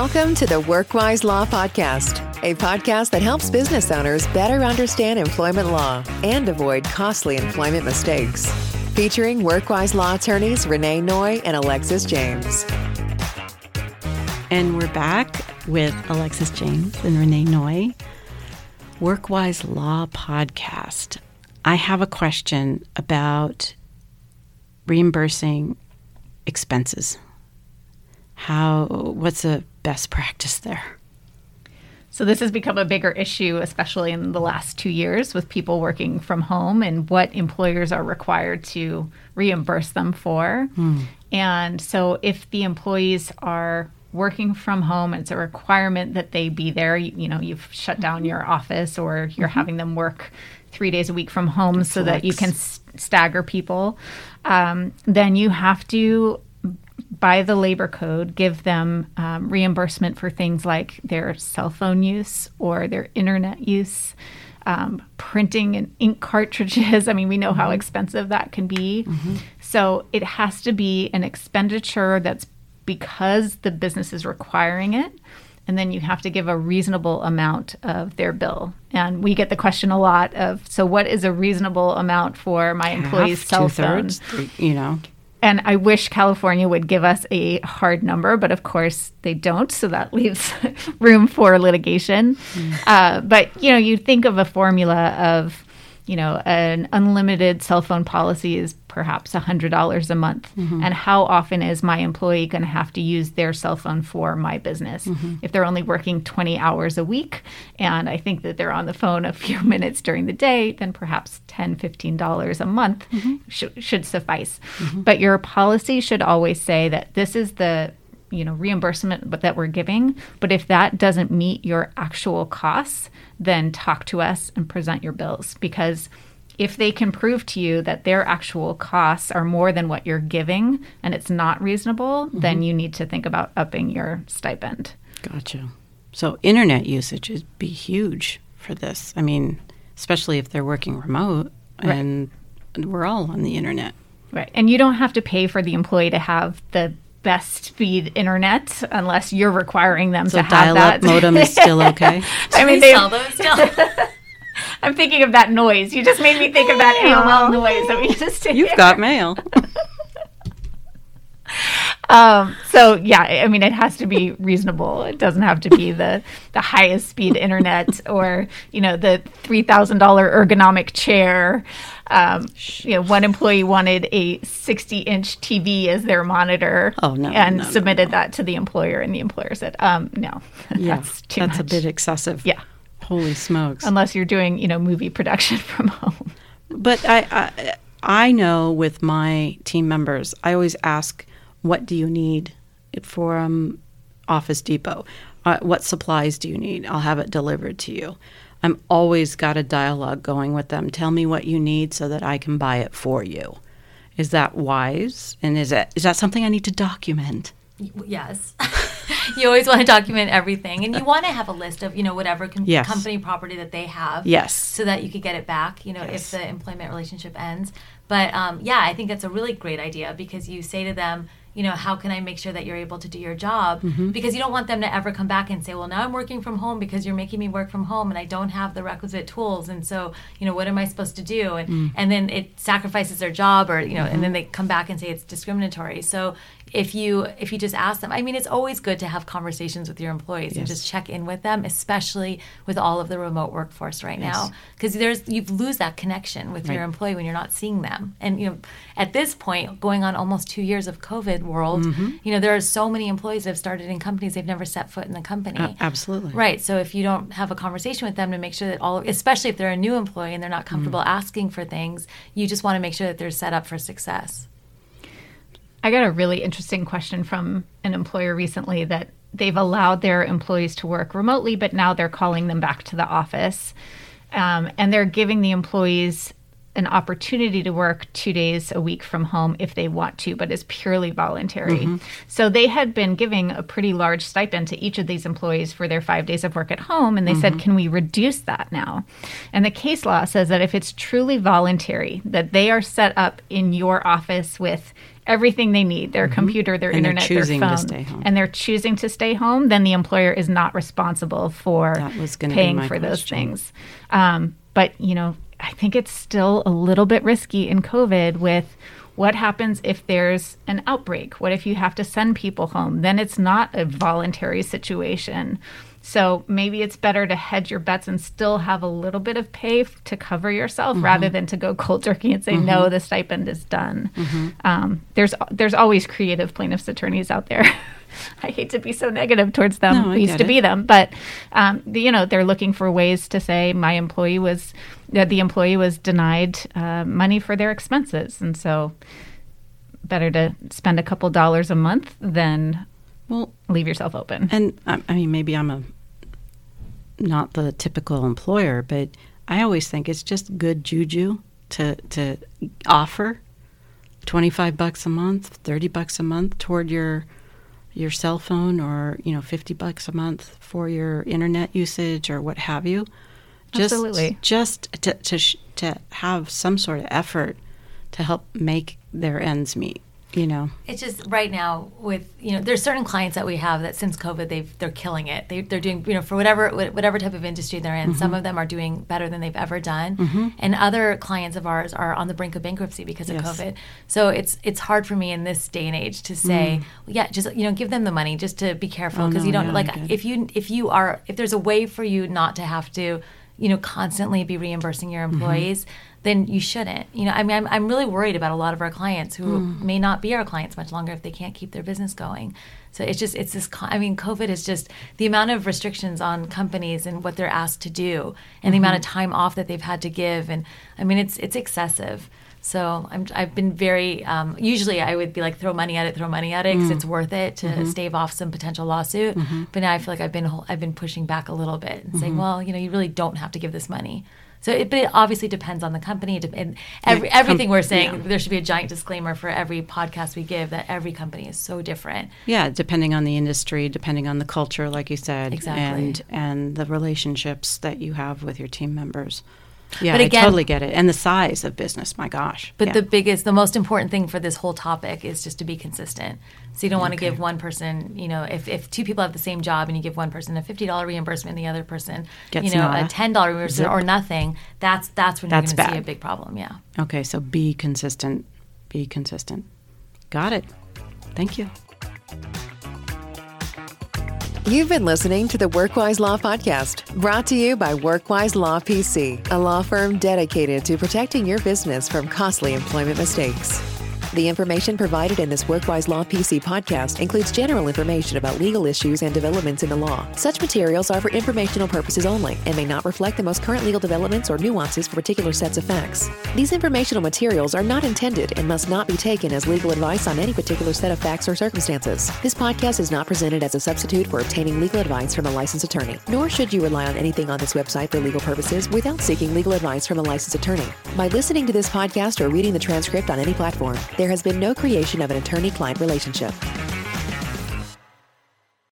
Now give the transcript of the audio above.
Welcome to the WorkWise Law Podcast, a podcast that helps business owners better understand employment law and avoid costly employment mistakes. Featuring WorkWise Law attorneys Renee Noy and Alexis James. And we're back with Alexis James and Renee Noy. WorkWise Law Podcast. I have a question about reimbursing expenses. How what's a best practice there? So this has become a bigger issue, especially in the last two years with people working from home and what employers are required to reimburse them for. Hmm. And so if the employees are working from home, it's a requirement that they be there. You, you know, you've shut down mm-hmm. your office or you're mm-hmm. having them work three days a week from home so that you can stagger people. Um, then you have to by the labor code, give them um, reimbursement for things like their cell phone use or their internet use, um, printing and ink cartridges. I mean, we know how expensive that can be. So it has to be an expenditure that's because the business is requiring it. And then you have to give a reasonable amount of their bill. And we get the question a lot of so, what is a reasonable amount for my employee's Half, cell phone? two-thirds, you know. And I wish California would give us a hard number, but of course they don't. So that leaves room for litigation. Uh, but you know, you think of a formula of, you know, an unlimited cell phone policy is perhaps $100 a month. Mm-hmm. And how often is my employee going to have to use their cell phone for my business? Mm-hmm. If they're only working 20 hours a week, and I think that they're on the phone a few minutes during the day, then perhaps $10, $15 a month mm-hmm. should, should suffice. But your policy should always say that this is the you know reimbursement but that we're giving but if that doesn't meet your actual costs then talk to us and present your bills because if they can prove to you that their actual costs are more than what you're giving and it's not reasonable mm-hmm. then you need to think about upping your stipend Gotcha. So internet usage would be huge for this. I mean, especially if they're working remote and we're all on the internet. Right. And you don't have to pay for the employee to have the best speed internet unless you're requiring them So to have dial-up that. modem is still okay. I mean, we they, sell those still. I'm thinking of that noise. You just made me think of that AOL noise that we just did. You've got mail. Um, so yeah, I mean, it has to be reasonable. It doesn't have to be the the highest speed internet or you know the three thousand dollar ergonomic chair. Um, you know, one employee wanted a 60 inch TV as their monitor. Oh, no, and no, no, submitted that to the employer, and the employer said, um, "No, Yeah, that's too that's a bit excessive. Yeah, Holy smokes. unless you're doing you know movie production from home. But I, I, I know with my team members, I always ask, "What do you need for um, Office Depot? Uh, what supplies do you need? I'll have it delivered to you." I'm always got a dialogue going with them. Tell me what you need so that I can buy it for you. Is that wise? And is that is that something I need to document? yes. you always want to document everything, and you want to have a list of you know whatever com- Yes. company property that they have. Yes. So that you could get it back. You know, if the employment relationship ends. But um, yeah, I think that's a really great idea because you say to them. You know, how can I make sure that you're able to do your job? Mm-hmm. Because you don't want them to ever come back and say, well, now I'm working from home because you're making me work from home and I don't have the requisite tools. And so, you know, what am I supposed to do? And, Mm. and then it sacrifices their job or, you know, Mm-hmm. and then they come back and say it's discriminatory. So if you if you just ask them i mean it's always good to have conversations with your employees and just check in with them especially with all of the remote workforce right now because there's you lose that connection with your employee when you're not seeing them and you know at this point going on almost two years of covid world Mm-hmm. you know there are so many employees that have started in companies they've never set foot in the company A- absolutely. Right. So if you don't have a conversation with them to make sure that all, especially if they're a new employee and they're not comfortable asking for things, you just want to make sure that they're set up for success. I got a really interesting question from an employer recently that they've allowed their employees to work remotely, but now they're calling them back to the office. Um, and they're giving the employees an opportunity to work two days a week from home if they want to, but is purely voluntary. Mm-hmm. So they had been giving a pretty large stipend to each of these employees for their five days of work at home. And they mm-hmm. said, can we reduce that now? And the case law says that if it's truly voluntary, that they are set up in your office with everything they need their mm-hmm. computer, their and internet, their phone, and they're choosing to stay home, then the employer is not responsible for paying for question. those things. Um, but, you know, I think it's still a little bit risky in COVID with what happens if there's an outbreak? What if you have to send people home? Then it's not a voluntary situation. So maybe it's better to hedge your bets and still have a little bit of pay f- to cover yourself mm-hmm. rather than to go cold turkey and say mm-hmm. no, the stipend is done. Mm-hmm. Um, there's there's always creative plaintiffs attorneys out there. I hate to be so negative towards them. No, I used to it. be them, but um, the, you know they're looking for ways to say my employee was that the employee was denied uh, money for their expenses, and so better to spend a couple dollars a month than well leave yourself open. And I mean, maybe I'm a not the typical employer, but I always think it's just good juju to to offer 25 bucks a month, 30 bucks a month toward your your cell phone or you know 50 bucks a month for your internet usage or what have you just Absolutely. just to to, to have some sort of effort to help make their ends meet you know it's just right now with you know there's certain clients that we have that since covid they've they're killing it they, they're doing you know for whatever whatever type of industry they're in mm-hmm. some of them are doing better than they've ever done mm-hmm. and other clients of ours are on the brink of bankruptcy because of yes. covid so it's it's hard for me in this day and age to say mm. well, yeah just you know give them the money just to be careful because oh, no, you don't yeah, like if you if you are if there's a way for you not to have to you know constantly be reimbursing your mm-hmm. employees mm-hmm then you shouldn't. You know, I mean, I'm, I'm really worried about a lot of our clients who mm. may not be our clients much longer if they can't keep their business going. So it's just, it's this, I mean, COVID is just the amount of restrictions on companies and what they're asked to do and mm-hmm. the amount of mm-hmm. time off that they've had to give. And I mean, it's, it's excessive. So I'm, I've been very, um, usually I would be like, throw money at it, throw money at it because mm. it's worth it to mm-hmm. stave off some potential lawsuit. Mm-hmm. But now I feel like I've been, I've been pushing back a little bit and saying, mm-hmm. well, you know, you really don't have to give this money. So, it, but it obviously depends on the company. And every, everything we're saying, yeah. there should be a giant disclaimer for every podcast we give that every company is so different. Yeah, depending on the industry, depending on the culture, like you said, exactly. and and the relationships that you have with your team members. Yeah, but again, I totally get it. And the size of business, my gosh. But yeah. the biggest, the most important thing for this whole topic is just to be consistent. So you don't want to give one person, you know, if, if two people have the same job and you give one person a fifty dollar reimbursement, and the other person, Gets you know, a ten dollar reimbursement Zip. or nothing, that's that's when that's you're going to see a big problem. Yeah. Okay, so be consistent. Be consistent. Got it. Thank you. You've been listening to the WorkWise Law Podcast, brought to you by WorkWise Law PC, a law firm dedicated to protecting your business from costly employment mistakes. The information provided in this WorkWise Law PC podcast includes general information about legal issues and developments in the law. Such materials are for informational purposes only and may not reflect the most current legal developments or nuances for particular sets of facts. These informational materials are not intended and must not be taken as legal advice on any particular set of facts or circumstances. This podcast is not presented as a substitute for obtaining legal advice from a licensed attorney, nor should you rely on anything on this website for legal purposes without seeking legal advice from a licensed attorney. By listening to this podcast or reading the transcript on any platform, there has been no creation of an attorney client relationship.